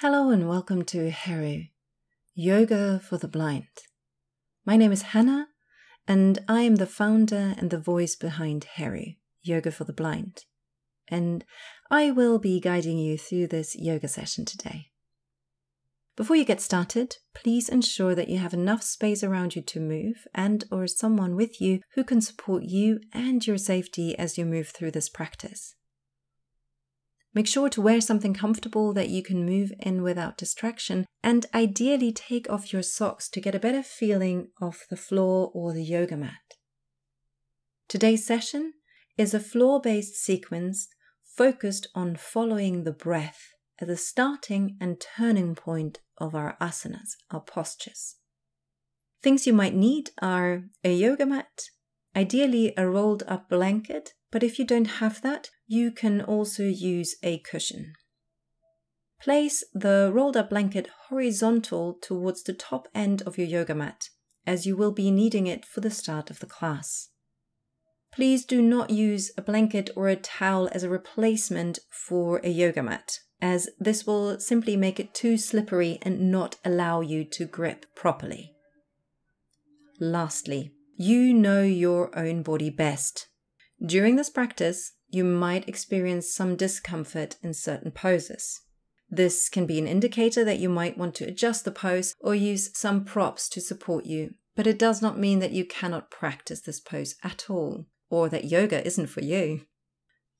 Hello and welcome to Heru, Yoga for the Blind. My name is Hannah, and I am the founder and the voice behind Heru, Yoga for the Blind. And I will be guiding you through this yoga session today. Before you get started, please ensure that you have enough space around you to move and or someone with you who can support you and your safety as you move through this practice. Make sure to wear something comfortable that you can move in without distraction, and ideally take off your socks to get a better feeling of the floor or the yoga mat. Today's session is a floor based sequence focused on following the breath as the starting and turning point of our asanas, our postures. Things you might need are a yoga mat, ideally a rolled up blanket, but if you don't have that, you can also use a cushion. Place the rolled up blanket horizontal towards the top end of your yoga mat, as you will be needing it for the start of the class. Please do not use a blanket or a towel as a replacement for a yoga mat, as this will simply make it too slippery and not allow you to grip properly. Lastly, you know your own body best. During this practice, you might experience some discomfort in certain poses. This can be an indicator that you might want to adjust the pose or use some props to support you, but it does not mean that you cannot practice this pose at all, or that yoga isn't for you.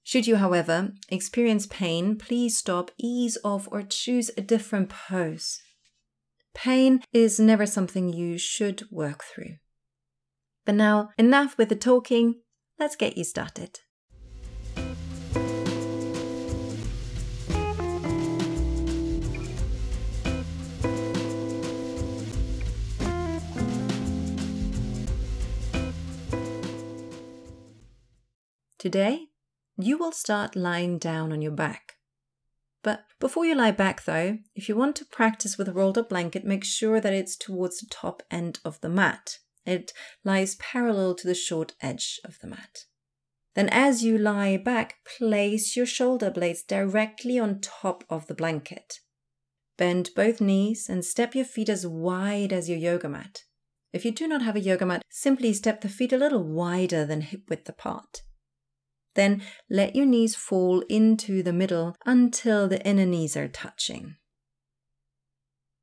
Should you, however, experience pain, please stop, ease off, or choose a different pose. Pain is never something you should work through. But now, enough with the talking, let's get you started. Today, you will start lying down on your back. But before you lie back, though, if you want to practice with a rolled up blanket, make sure that it's towards the top end of the mat. It lies parallel to the short edge of the mat. Then, as you lie back, place your shoulder blades directly on top of the blanket. Bend both knees and step your feet as wide as your yoga mat. If you do not have a yoga mat, simply step the feet a little wider than hip width apart. Then let your knees fall into the middle until the inner knees are touching.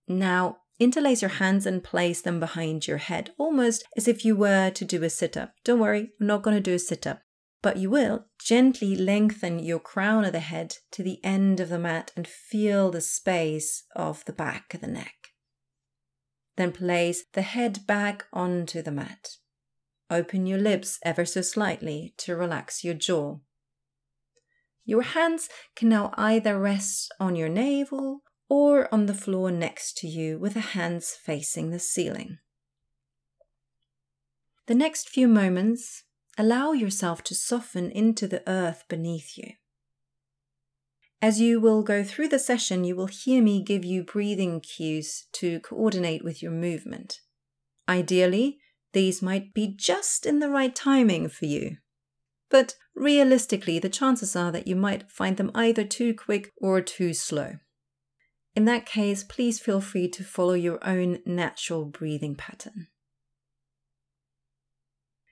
Now, interlace your hands and place them behind your head, almost as if you were to do a sit up. Don't worry, I'm not going to do a sit up, but you will gently lengthen your crown of the head to the end of the mat and feel the space of the back of the neck. Then place the head back onto the mat. Open your lips ever so slightly to relax your jaw. Your hands can now either rest on your navel or on the floor next to you with the hands facing the ceiling. The next few moments, allow yourself to soften into the earth beneath you. As you will go through the session, you will hear me give you breathing cues to coordinate with your movement. Ideally, these might be just in the right timing for you. But realistically, the chances are that you might find them either too quick or too slow. In that case, please feel free to follow your own natural breathing pattern.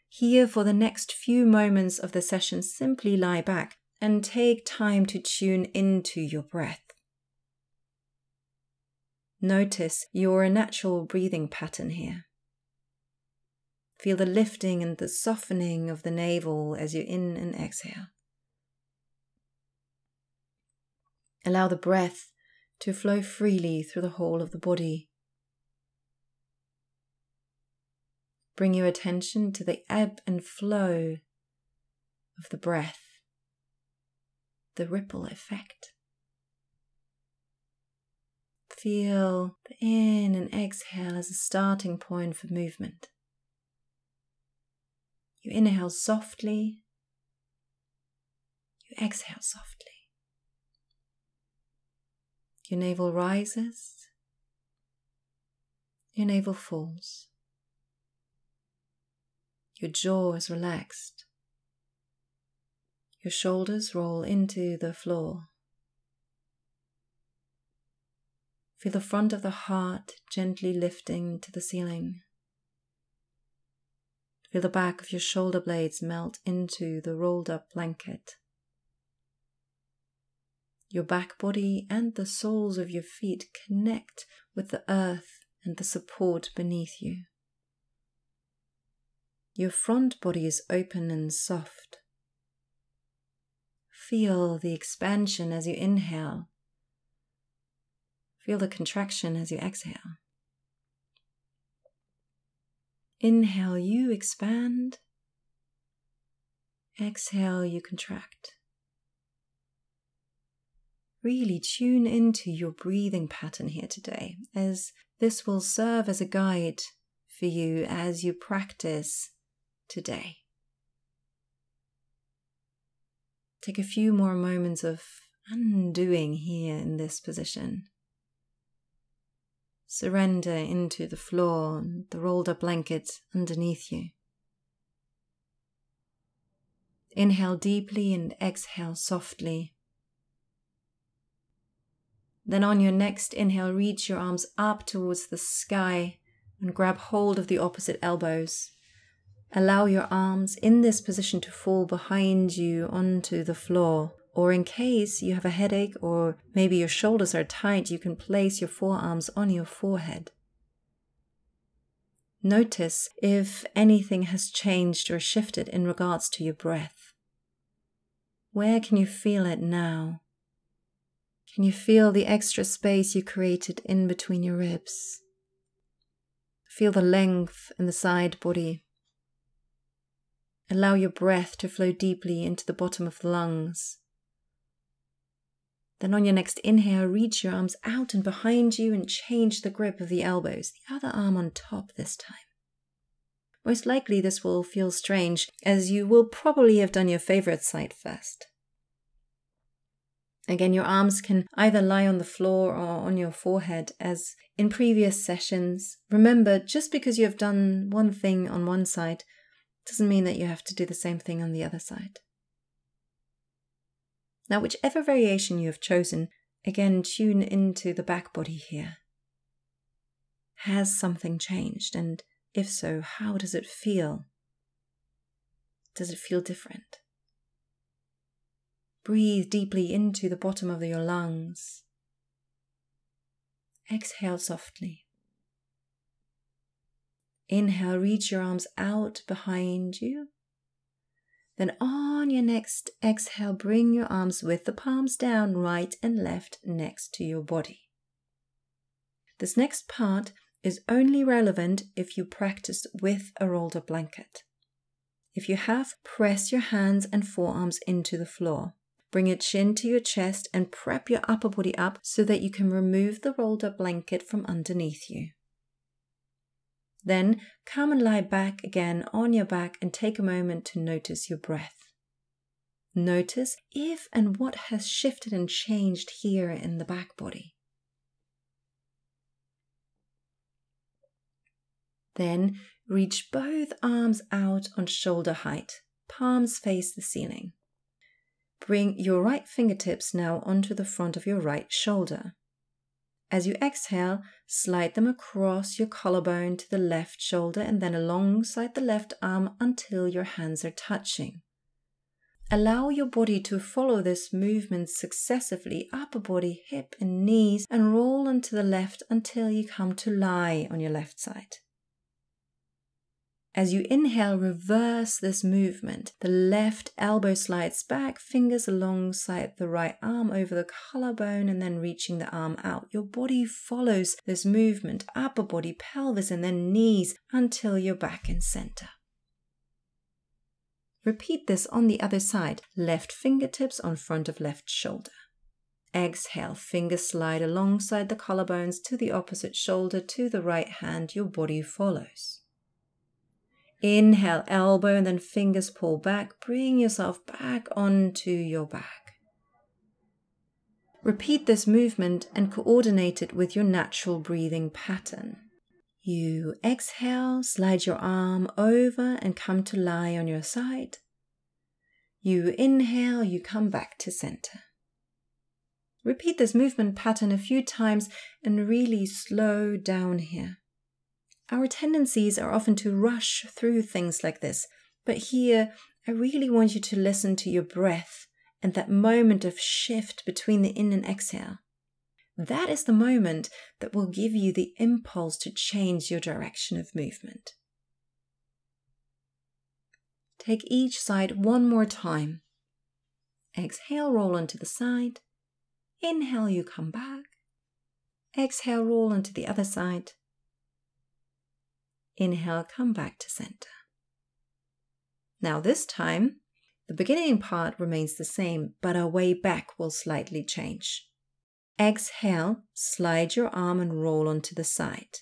Here, for the next few moments of the session, simply lie back and take time to tune into your breath. Notice your natural breathing pattern here. Feel the lifting and the softening of the navel as you in and exhale. Allow the breath to flow freely through the whole of the body. Bring your attention to the ebb and flow of the breath, the ripple effect. Feel the in and exhale as a starting point for movement. You inhale softly, you exhale softly. Your navel rises, your navel falls. Your jaw is relaxed. Your shoulders roll into the floor. Feel the front of the heart gently lifting to the ceiling. Feel the back of your shoulder blades melt into the rolled up blanket. Your back body and the soles of your feet connect with the earth and the support beneath you. Your front body is open and soft. Feel the expansion as you inhale Feel the contraction as you exhale. Inhale, you expand. Exhale, you contract. Really tune into your breathing pattern here today, as this will serve as a guide for you as you practice today. Take a few more moments of undoing here in this position. Surrender into the floor and the rolled up blanket underneath you. Inhale deeply and exhale softly. Then, on your next inhale, reach your arms up towards the sky and grab hold of the opposite elbows. Allow your arms in this position to fall behind you onto the floor or in case you have a headache or maybe your shoulders are tight, you can place your forearms on your forehead. Notice if anything has changed or shifted in regards to your breath. Where can you feel it now? Can you feel the extra space you created in between your ribs? Feel the length in the side body. Allow your breath to flow deeply into the bottom of the lungs. Then on your next inhale, reach your arms out and behind you and change the grip of the elbows, the other arm on top this time. Most likely, this will feel strange, as you will probably have done your favorite side first. Again, your arms can either lie on the floor or on your forehead, as in previous sessions. Remember, just because you have done one thing on one side doesn't mean that you have to do the same thing on the other side. Now, whichever variation you have chosen, again tune into the back body here. Has something changed? And if so, how does it feel? Does it feel different? Breathe deeply into the bottom of your lungs. Exhale softly. Inhale, reach your arms out behind you then on your next exhale, bring your arms with the palms down, right and left, next to your body. This next part is only relevant if you practice with a rolled up blanket. If you have, press your hands and forearms into the floor. Bring your chin to your chest and prep your upper body up so that you can remove the rolled up blanket from underneath you. Then come and lie back again on your back and take a moment to notice your breath. Notice if and what has shifted and changed here in the back body. Then reach both arms out on shoulder height, palms face the ceiling. Bring your right fingertips now onto the front of your right shoulder. As you exhale, slide them across your collarbone to the left shoulder and then alongside the left arm until your hands are touching. Allow your body to follow this movement successively upper body, hip, and knees, and roll onto the left until you come to lie on your left side. As you inhale, reverse this movement. The left elbow slides back, fingers alongside the right arm over the collarbone, and then reaching the arm out. Your body follows this movement, upper body, pelvis, and then knees until you're back in center. Repeat this on the other side. Left fingertips on front of left shoulder. Exhale, fingers slide alongside the collarbones to the opposite shoulder to the right hand. Your body follows. Inhale, elbow, and then fingers pull back. Bring yourself back onto your back. Repeat this movement and coordinate it with your natural breathing pattern. You exhale, slide your arm over and come to lie on your side. You inhale, you come back to center. Repeat this movement pattern a few times and really slow down here. Our tendencies are often to rush through things like this, but here I really want you to listen to your breath and that moment of shift between the in and exhale. That is the moment that will give you the impulse to change your direction of movement. Take each side one more time. Exhale, roll onto the side. Inhale, you come back. Exhale, roll onto the other side. Inhale, come back to center. Now, this time, the beginning part remains the same, but our way back will slightly change. Exhale, slide your arm and roll onto the side.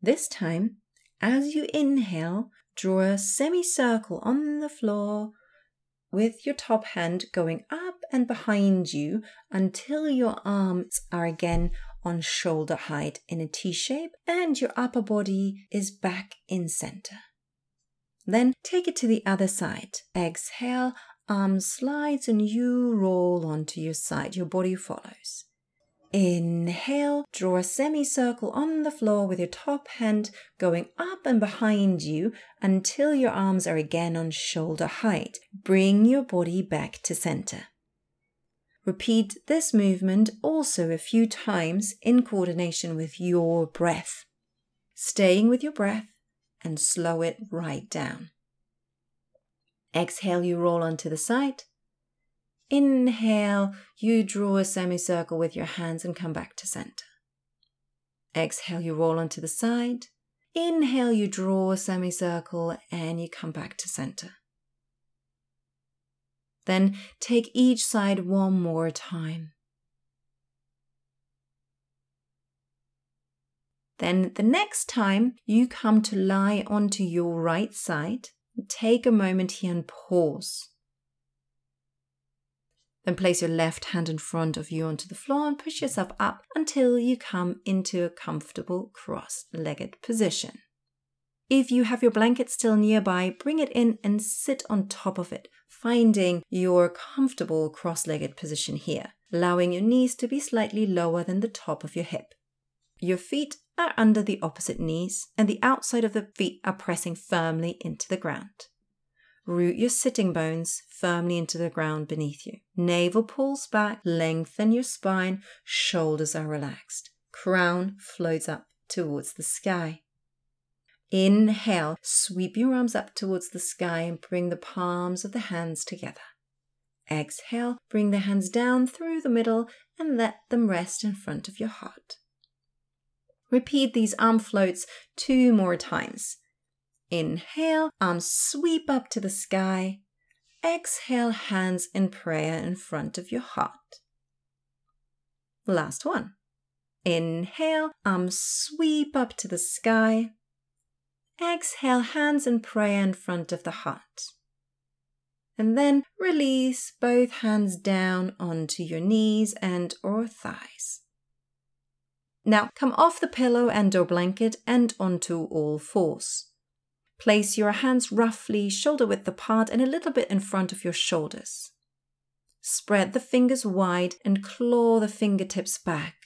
This time, as you inhale, draw a semicircle on the floor with your top hand going up and behind you until your arms are again on shoulder height in a T shape and your upper body is back in center. Then take it to the other side. Exhale, arm slides and you roll onto your side. Your body follows. Inhale, draw a semicircle on the floor with your top hand going up and behind you until your arms are again on shoulder height. Bring your body back to center. Repeat this movement also a few times in coordination with your breath. Staying with your breath and slow it right down. Exhale, you roll onto the side. Inhale, you draw a semicircle with your hands and come back to center. Exhale, you roll onto the side. Inhale, you draw a semicircle and you come back to center. Then take each side one more time. Then the next time you come to lie onto your right side, take a moment here and pause. Then place your left hand in front of you onto the floor and push yourself up until you come into a comfortable cross legged position. If you have your blanket still nearby, bring it in and sit on top of it, finding your comfortable cross legged position here, allowing your knees to be slightly lower than the top of your hip. Your feet are under the opposite knees, and the outside of the feet are pressing firmly into the ground. Root your sitting bones firmly into the ground beneath you. Navel pulls back, lengthen your spine, shoulders are relaxed. Crown floats up towards the sky. Inhale, sweep your arms up towards the sky and bring the palms of the hands together. Exhale, bring the hands down through the middle and let them rest in front of your heart. Repeat these arm floats two more times. Inhale, arms sweep up to the sky. Exhale, hands in prayer in front of your heart. Last one. Inhale, arms sweep up to the sky. Exhale, hands in prayer in front of the heart. And then release both hands down onto your knees and or thighs. Now come off the pillow and or blanket and onto all fours. Place your hands roughly shoulder width apart and a little bit in front of your shoulders. Spread the fingers wide and claw the fingertips back,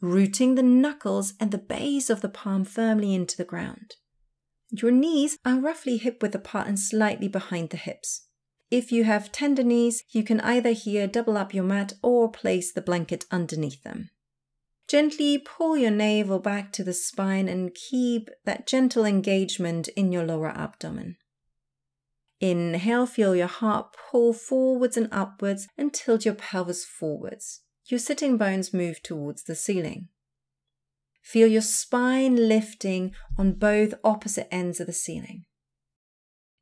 rooting the knuckles and the base of the palm firmly into the ground. Your knees are roughly hip width apart and slightly behind the hips. If you have tender knees, you can either here double up your mat or place the blanket underneath them. Gently pull your navel back to the spine and keep that gentle engagement in your lower abdomen. Inhale, feel your heart pull forwards and upwards and tilt your pelvis forwards. Your sitting bones move towards the ceiling. Feel your spine lifting on both opposite ends of the ceiling.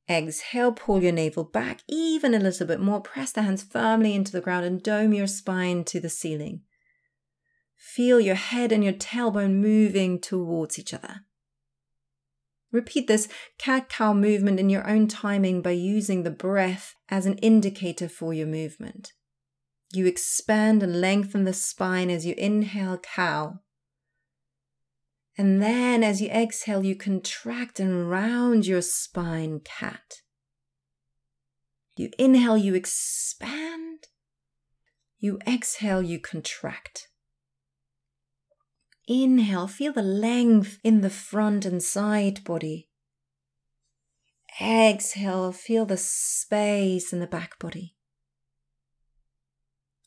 Exhale, pull your navel back even a little bit more. Press the hands firmly into the ground and dome your spine to the ceiling. Feel your head and your tailbone moving towards each other. Repeat this cat cow movement in your own timing by using the breath as an indicator for your movement. You expand and lengthen the spine as you inhale cow. And then as you exhale, you contract and round your spine cat. You inhale, you expand. you exhale, you contract. Inhale, feel the length in the front and side body. Exhale, feel the space in the back body.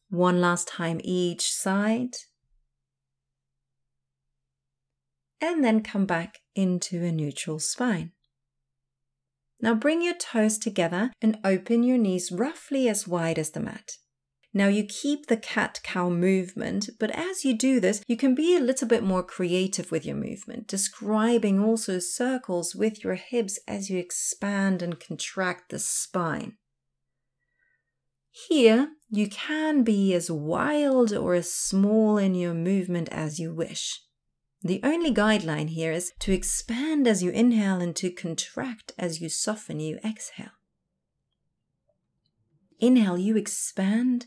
One last time each side. And then come back into a neutral spine. Now bring your toes together and open your knees roughly as wide as the mat. Now you keep the cat cow movement, but as you do this, you can be a little bit more creative with your movement, describing also circles with your hips as you expand and contract the spine. Here, you can be as wild or as small in your movement as you wish. The only guideline here is to expand as you inhale and to contract as you soften, you exhale. Inhale, you expand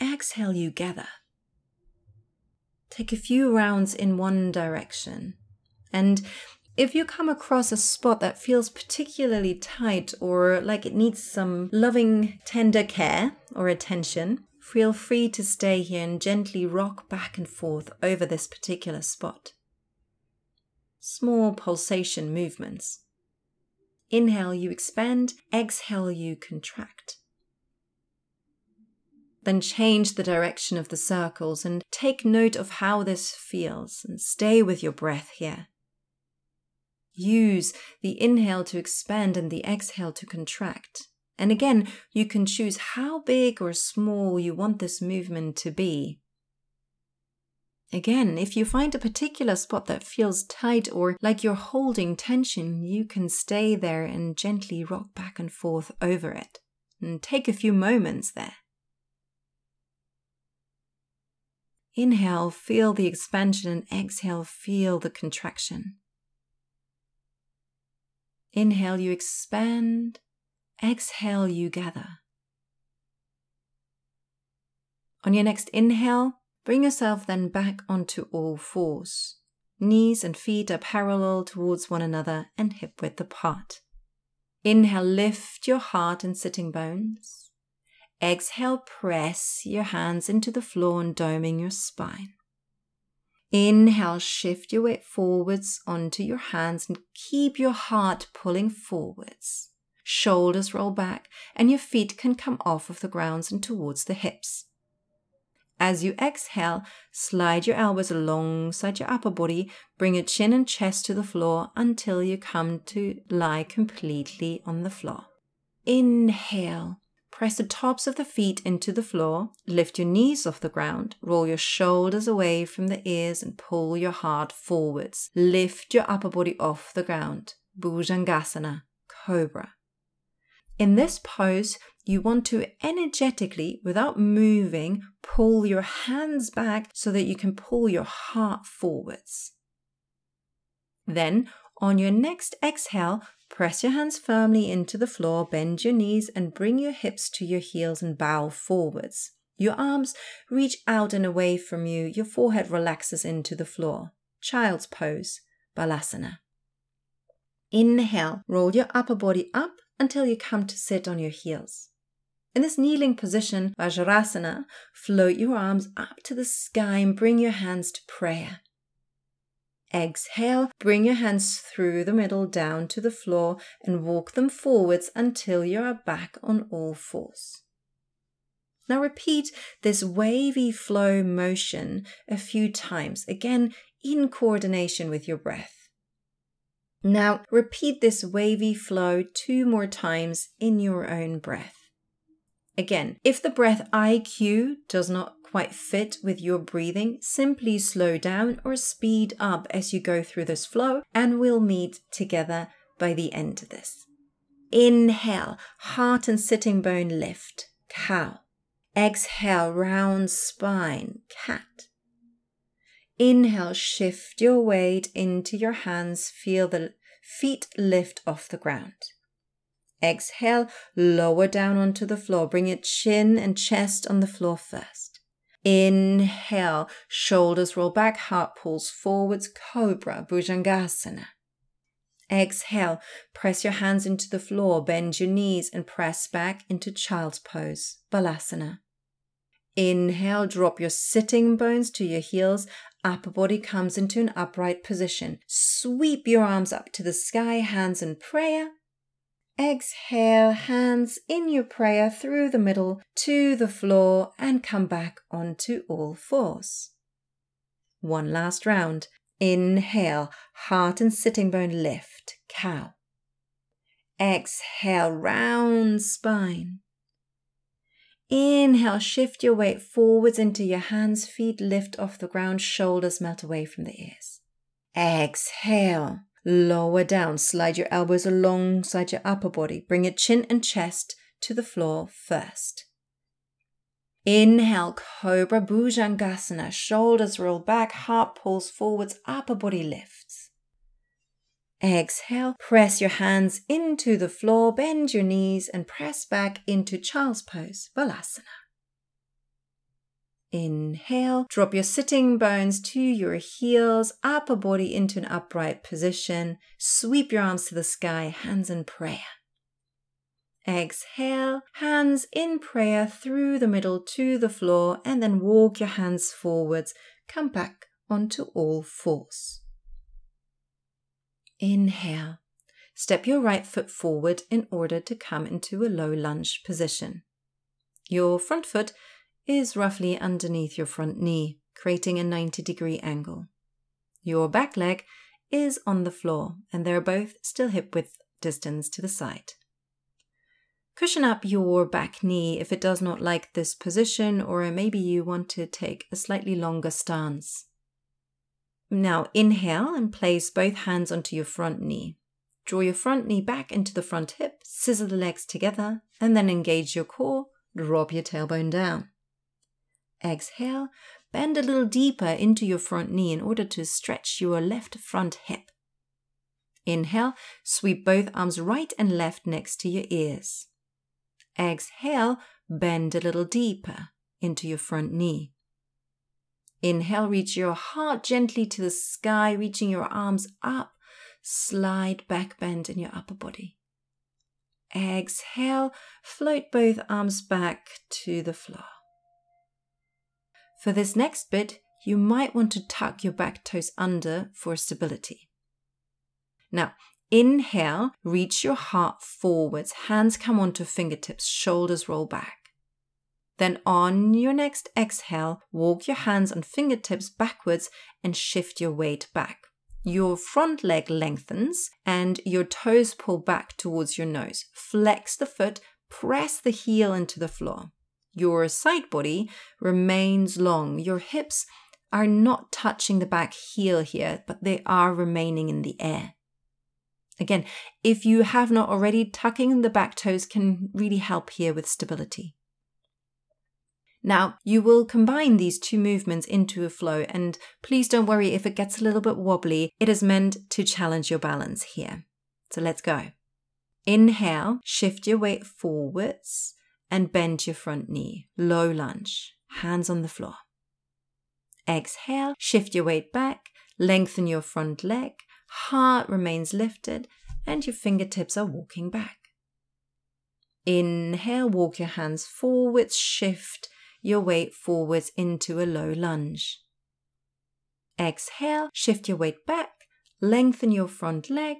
Exhale, you gather. Take a few rounds in one direction. And if you come across a spot that feels particularly tight or like it needs some loving, tender care or attention, feel free to stay here and gently rock back and forth over this particular spot. Small pulsation movements. Inhale, you expand. Exhale, you contract. Then change the direction of the circles and take note of how this feels and stay with your breath here. Use the inhale to expand and the exhale to contract. And again, you can choose how big or small you want this movement to be. Again, if you find a particular spot that feels tight or like you're holding tension, you can stay there and gently rock back and forth over it. And take a few moments there. Inhale, feel the expansion, and exhale, feel the contraction. Inhale, you expand. Exhale, you gather. On your next inhale, bring yourself then back onto all fours. Knees and feet are parallel towards one another and hip width apart. Inhale, lift your heart and sitting bones. Exhale, press your hands into the floor and doming your spine. Inhale, shift your weight forwards onto your hands and keep your heart pulling forwards. Shoulders roll back and your feet can come off of the ground and towards the hips. As you exhale, slide your elbows alongside your upper body, bring your chin and chest to the floor until you come to lie completely on the floor. Inhale, Press the tops of the feet into the floor, lift your knees off the ground, roll your shoulders away from the ears and pull your heart forwards. Lift your upper body off the ground. Bhujangasana, Cobra. In this pose, you want to energetically, without moving, pull your hands back so that you can pull your heart forwards. Then, on your next exhale, Press your hands firmly into the floor, bend your knees, and bring your hips to your heels and bow forwards. Your arms reach out and away from you, your forehead relaxes into the floor. Child's pose, Balasana. Inhale, roll your upper body up until you come to sit on your heels. In this kneeling position, Vajrasana, float your arms up to the sky and bring your hands to prayer. Exhale, bring your hands through the middle down to the floor and walk them forwards until you are back on all fours. Now repeat this wavy flow motion a few times, again in coordination with your breath. Now repeat this wavy flow two more times in your own breath. Again, if the breath IQ does not quite fit with your breathing, simply slow down or speed up as you go through this flow, and we'll meet together by the end of this. Inhale, heart and sitting bone lift, cow. Exhale, round spine, cat. Inhale, shift your weight into your hands, feel the feet lift off the ground. Exhale, lower down onto the floor. Bring your chin and chest on the floor first. Inhale, shoulders roll back, heart pulls forwards, cobra, bhujangasana. Exhale, press your hands into the floor, bend your knees, and press back into child's pose, balasana. Inhale, drop your sitting bones to your heels. Upper body comes into an upright position. Sweep your arms up to the sky, hands in prayer. Exhale, hands in your prayer through the middle to the floor and come back onto all fours. One last round. Inhale, heart and sitting bone lift, cow. Exhale, round spine. Inhale, shift your weight forwards into your hands, feet lift off the ground, shoulders melt away from the ears. Exhale, lower down, slide your elbows alongside your upper body, bring your chin and chest to the floor first. Inhale, Cobra Bhujangasana, shoulders roll back, heart pulls forwards, upper body lifts. Exhale, press your hands into the floor, bend your knees, and press back into child's pose, Balasana. Inhale, drop your sitting bones to your heels, upper body into an upright position. Sweep your arms to the sky, hands in prayer. Exhale, hands in prayer through the middle to the floor, and then walk your hands forwards. Come back onto all fours. Inhale. Step your right foot forward in order to come into a low lunge position. Your front foot is roughly underneath your front knee, creating a 90 degree angle. Your back leg is on the floor, and they're both still hip width distance to the side. Cushion up your back knee if it does not like this position, or maybe you want to take a slightly longer stance. Now inhale and place both hands onto your front knee. Draw your front knee back into the front hip, scissor the legs together, and then engage your core, drop your tailbone down. Exhale, bend a little deeper into your front knee in order to stretch your left front hip. Inhale, sweep both arms right and left next to your ears. Exhale, bend a little deeper into your front knee. Inhale, reach your heart gently to the sky, reaching your arms up. Slide back bend in your upper body. Exhale, float both arms back to the floor. For this next bit, you might want to tuck your back toes under for stability. Now, inhale, reach your heart forwards, hands come onto fingertips, shoulders roll back. Then on your next exhale, walk your hands on fingertips backwards and shift your weight back. Your front leg lengthens and your toes pull back towards your nose. Flex the foot, press the heel into the floor. Your side body remains long. Your hips are not touching the back heel here, but they are remaining in the air. Again, if you have not already, tucking the back toes can really help here with stability. Now, you will combine these two movements into a flow, and please don't worry if it gets a little bit wobbly. It is meant to challenge your balance here. So let's go. Inhale, shift your weight forwards and bend your front knee. Low lunge, hands on the floor. Exhale, shift your weight back, lengthen your front leg, heart remains lifted, and your fingertips are walking back. Inhale, walk your hands forwards, shift your weight forwards into a low lunge. Exhale, shift your weight back, lengthen your front leg,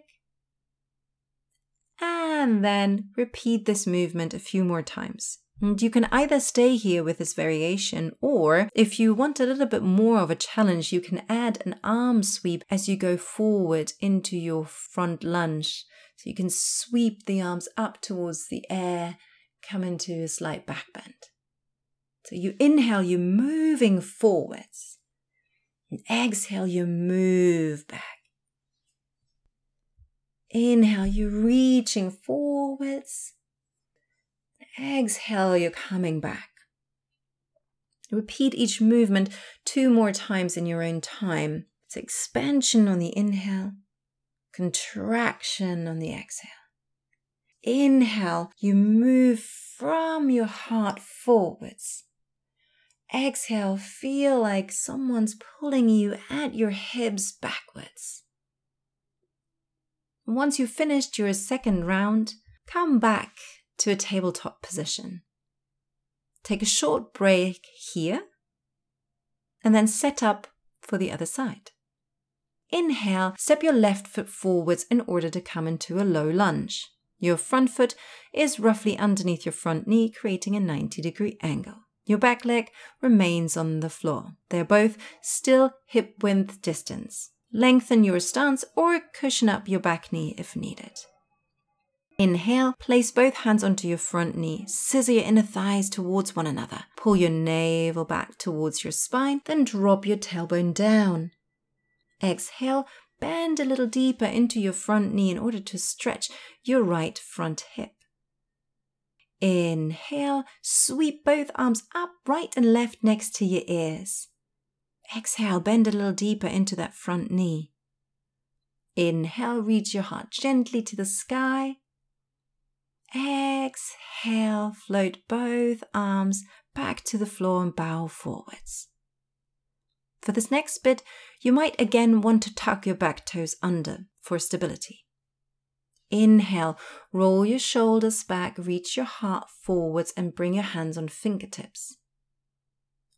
and then repeat this movement a few more times. And you can either stay here with this variation, or if you want a little bit more of a challenge, you can add an arm sweep as you go forward into your front lunge. So you can sweep the arms up towards the air, come into a slight back bend. So you inhale, you're moving forwards. And exhale, you move back. Inhale, you're reaching forwards. Exhale, you're coming back. Repeat each movement two more times in your own time. It's expansion on the inhale, contraction on the exhale. Inhale, you move from your heart forwards. Exhale, feel like someone's pulling you at your hips backwards. Once you've finished your second round, come back to a tabletop position. Take a short break here and then set up for the other side. Inhale, step your left foot forwards in order to come into a low lunge. Your front foot is roughly underneath your front knee, creating a 90 degree angle. Your back leg remains on the floor. They're both still hip width distance. Lengthen your stance or cushion up your back knee if needed. Inhale, place both hands onto your front knee, scissor your inner thighs towards one another. Pull your navel back towards your spine, then drop your tailbone down. Exhale, bend a little deeper into your front knee in order to stretch your right front hip. Inhale, sweep both arms up, right and left next to your ears. Exhale, bend a little deeper into that front knee. Inhale, reach your heart gently to the sky. Exhale, float both arms back to the floor and bow forwards. For this next bit, you might again want to tuck your back toes under for stability. Inhale, roll your shoulders back, reach your heart forwards, and bring your hands on fingertips.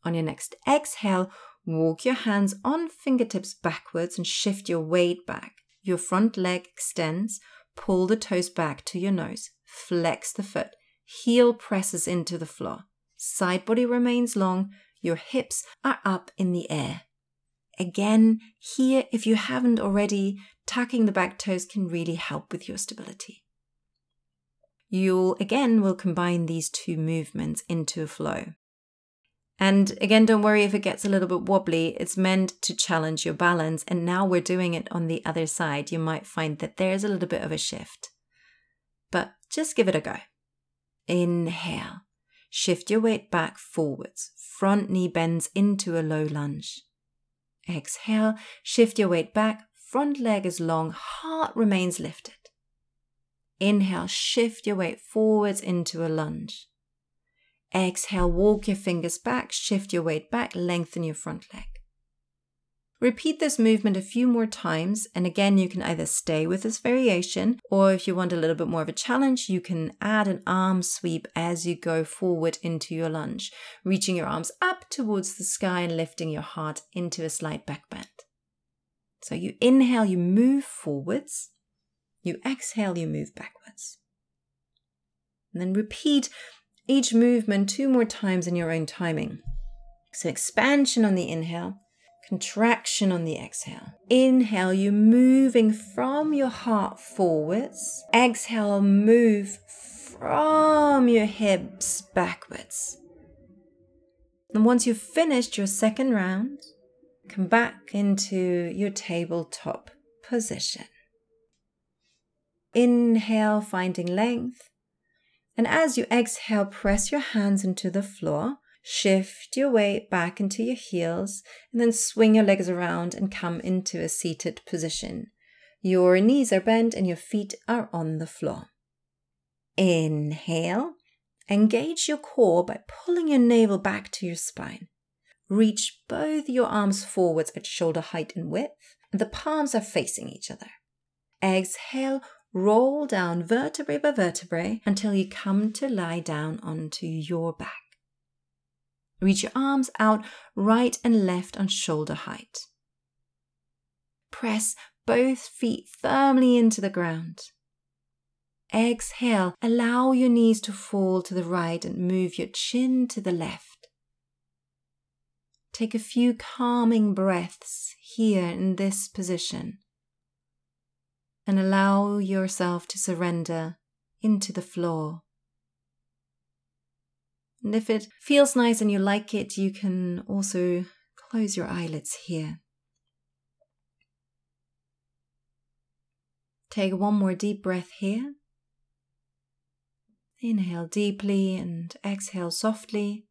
On your next exhale, walk your hands on fingertips backwards and shift your weight back. Your front leg extends, pull the toes back to your nose, flex the foot, heel presses into the floor, side body remains long, your hips are up in the air. Again, here, if you haven't already, tucking the back toes can really help with your stability. You'll again will combine these two movements into a flow. And again, don't worry if it gets a little bit wobbly. It's meant to challenge your balance. And now we're doing it on the other side. You might find that there's a little bit of a shift. But just give it a go. Inhale. Shift your weight back forwards. Front knee bends into a low lunge. Exhale, shift your weight back. Front leg is long, heart remains lifted. Inhale, shift your weight forwards into a lunge. Exhale, walk your fingers back, shift your weight back, lengthen your front leg. Repeat this movement a few more times, and again, you can either stay with this variation, or if you want a little bit more of a challenge, you can add an arm sweep as you go forward into your lunge, reaching your arms up towards the sky and lifting your heart into a slight back bend. So you inhale, you move forwards, you exhale, you move backwards. And then repeat each movement two more times in your own timing. So expansion on the inhale contraction on the exhale. Inhale, you're moving from your heart forwards. Exhale, move from your hips backwards. And once you've finished your second round, come back into your tabletop position. Inhale, finding length. And as you exhale, press your hands into the floor Shift your weight back into your heels and then swing your legs around and come into a seated position. Your knees are bent and your feet are on the floor. Inhale. Engage your core by pulling your navel back to your spine. Reach both your arms forwards at shoulder height and width, the palms are facing each other. Exhale, roll down vertebrae by vertebrae until you come to lie down onto your back. Reach your arms out right and left on shoulder height. Press both feet firmly into the ground. Exhale, allow your knees to fall to the right and move your chin to the left. Take a few calming breaths here in this position and allow yourself to surrender into the floor. And if it feels nice and you like it, you can also close your eyelids here. Take one more deep breath here. Inhale deeply and exhale softly.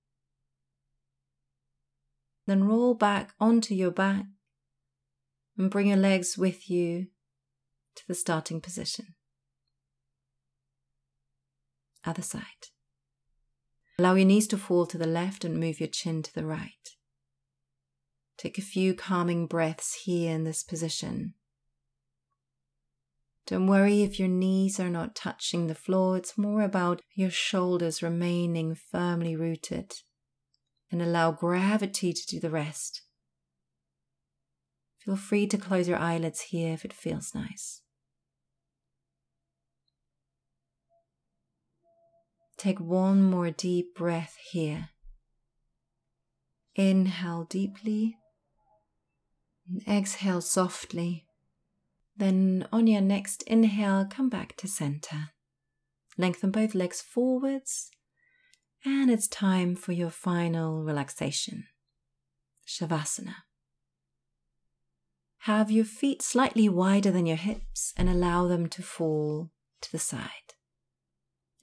Then roll back onto your back and bring your legs with you to the starting position. Other side. Allow your knees to fall to the left and move your chin to the right. Take a few calming breaths here in this position. Don't worry if your knees are not touching the floor, it's more about your shoulders remaining firmly rooted. And allow gravity to do the rest. Feel free to close your eyelids here if it feels nice. Take one more deep breath here. Inhale deeply and exhale softly. Then, on your next inhale, come back to center. Lengthen both legs forwards, and it's time for your final relaxation Shavasana. Have your feet slightly wider than your hips and allow them to fall to the side.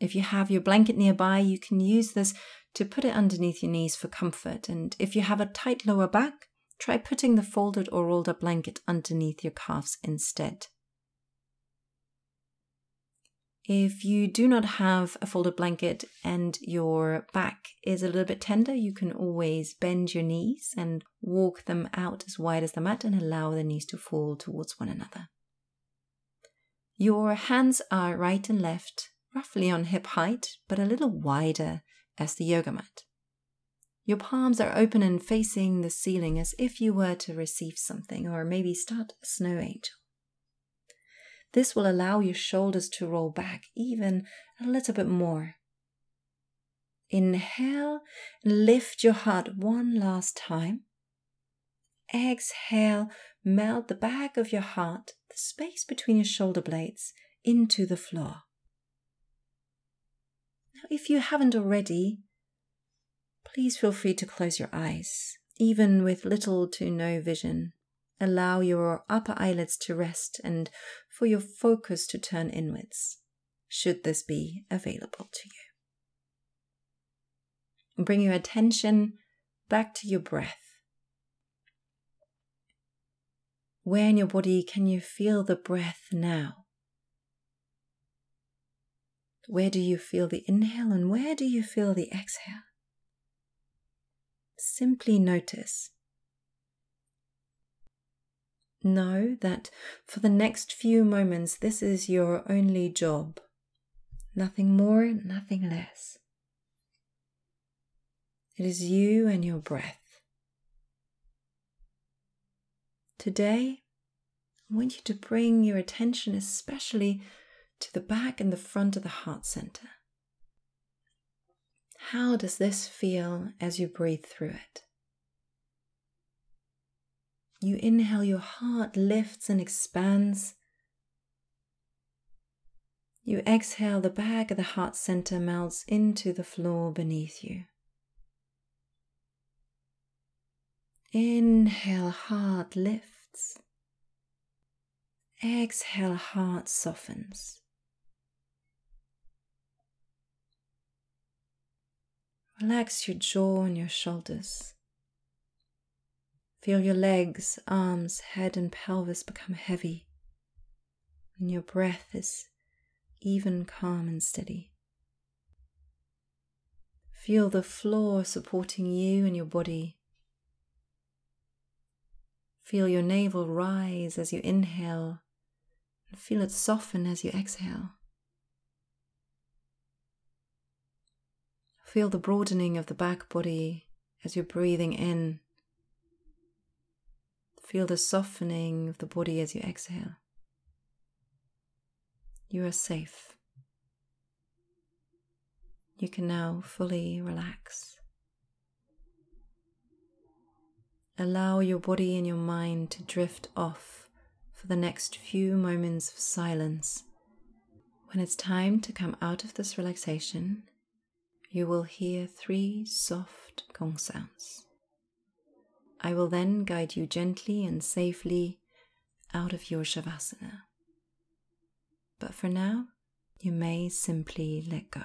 If you have your blanket nearby, you can use this to put it underneath your knees for comfort. And if you have a tight lower back, try putting the folded or rolled up blanket underneath your calves instead. If you do not have a folded blanket and your back is a little bit tender, you can always bend your knees and walk them out as wide as the mat and allow the knees to fall towards one another. Your hands are right and left, roughly on hip height, but a little wider as the yoga mat. Your palms are open and facing the ceiling as if you were to receive something or maybe start a snow angel. This will allow your shoulders to roll back even a little bit more. Inhale, lift your heart one last time. Exhale, melt the back of your heart, the space between your shoulder blades, into the floor. If you haven't already, please feel free to close your eyes, even with little to no vision. Allow your upper eyelids to rest and for your focus to turn inwards, should this be available to you. Bring your attention back to your breath. Where in your body can you feel the breath now? Where do you feel the inhale and where do you feel the exhale? Simply notice Know that for the next few moments, this is your only job. Nothing more, nothing less. It is you and your breath. Today, I want you to bring your attention especially to the back and the front of the heart center. How does this feel as you breathe through it? You inhale, your heart lifts and expands. You exhale, the back of the heart center melts into the floor beneath you. Inhale, heart lifts. Exhale, heart softens. Relax your jaw and your shoulders. Feel your legs, arms, head, and pelvis become heavy, and your breath is even, calm, and steady. Feel the floor supporting you and your body. Feel your navel rise as you inhale, and feel it soften as you exhale. Feel the broadening of the back body as you're breathing in Feel the softening of the body as you exhale. You are safe. You can now fully relax. Allow your body and your mind to drift off for the next few moments of silence. When it's time to come out of this relaxation, you will hear three soft gong sounds. I will then guide you gently and safely out of your Shavasana. But for now, you may simply let go.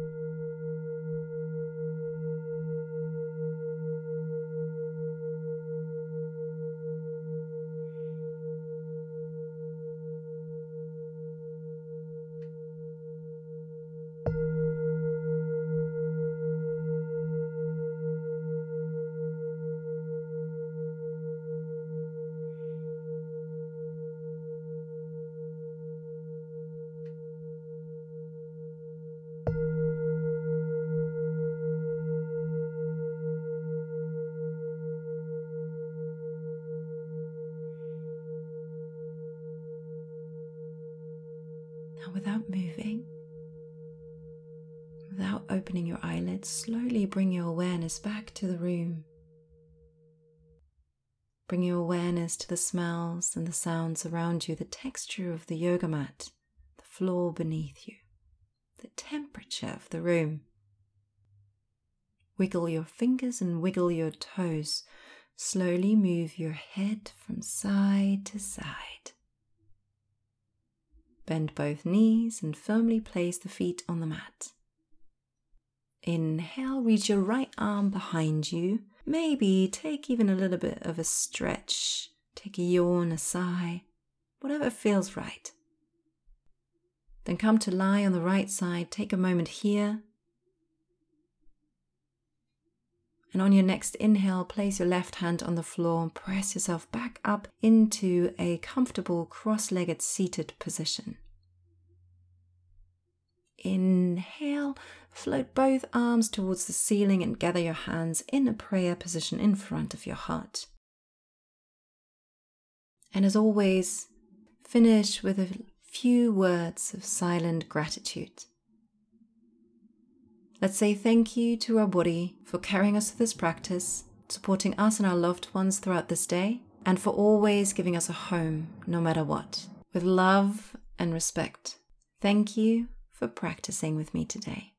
slowly bring your awareness back to the room. Bring your awareness to the smells and the sounds around you, the texture of the yoga mat, the floor beneath you, the temperature of the room. Wiggle your fingers and wiggle your toes. Slowly move your head from side to side. Bend both knees and firmly place the feet on the mat. Inhale, reach your right arm behind you. Maybe take even a little bit of a stretch. Take a yawn, a sigh, whatever feels right. Then come to lie on the right side. Take a moment here. And on your next inhale, place your left hand on the floor and press yourself back up into a comfortable cross legged seated position. Inhale, float both arms towards the ceiling and gather your hands in a prayer position in front of your heart. And as always, finish with a few words of silent gratitude. Let's say thank you to our body for carrying us through this practice, supporting us and our loved ones throughout this day, and for always giving us a home no matter what. With love and respect. Thank you for practicing with me today.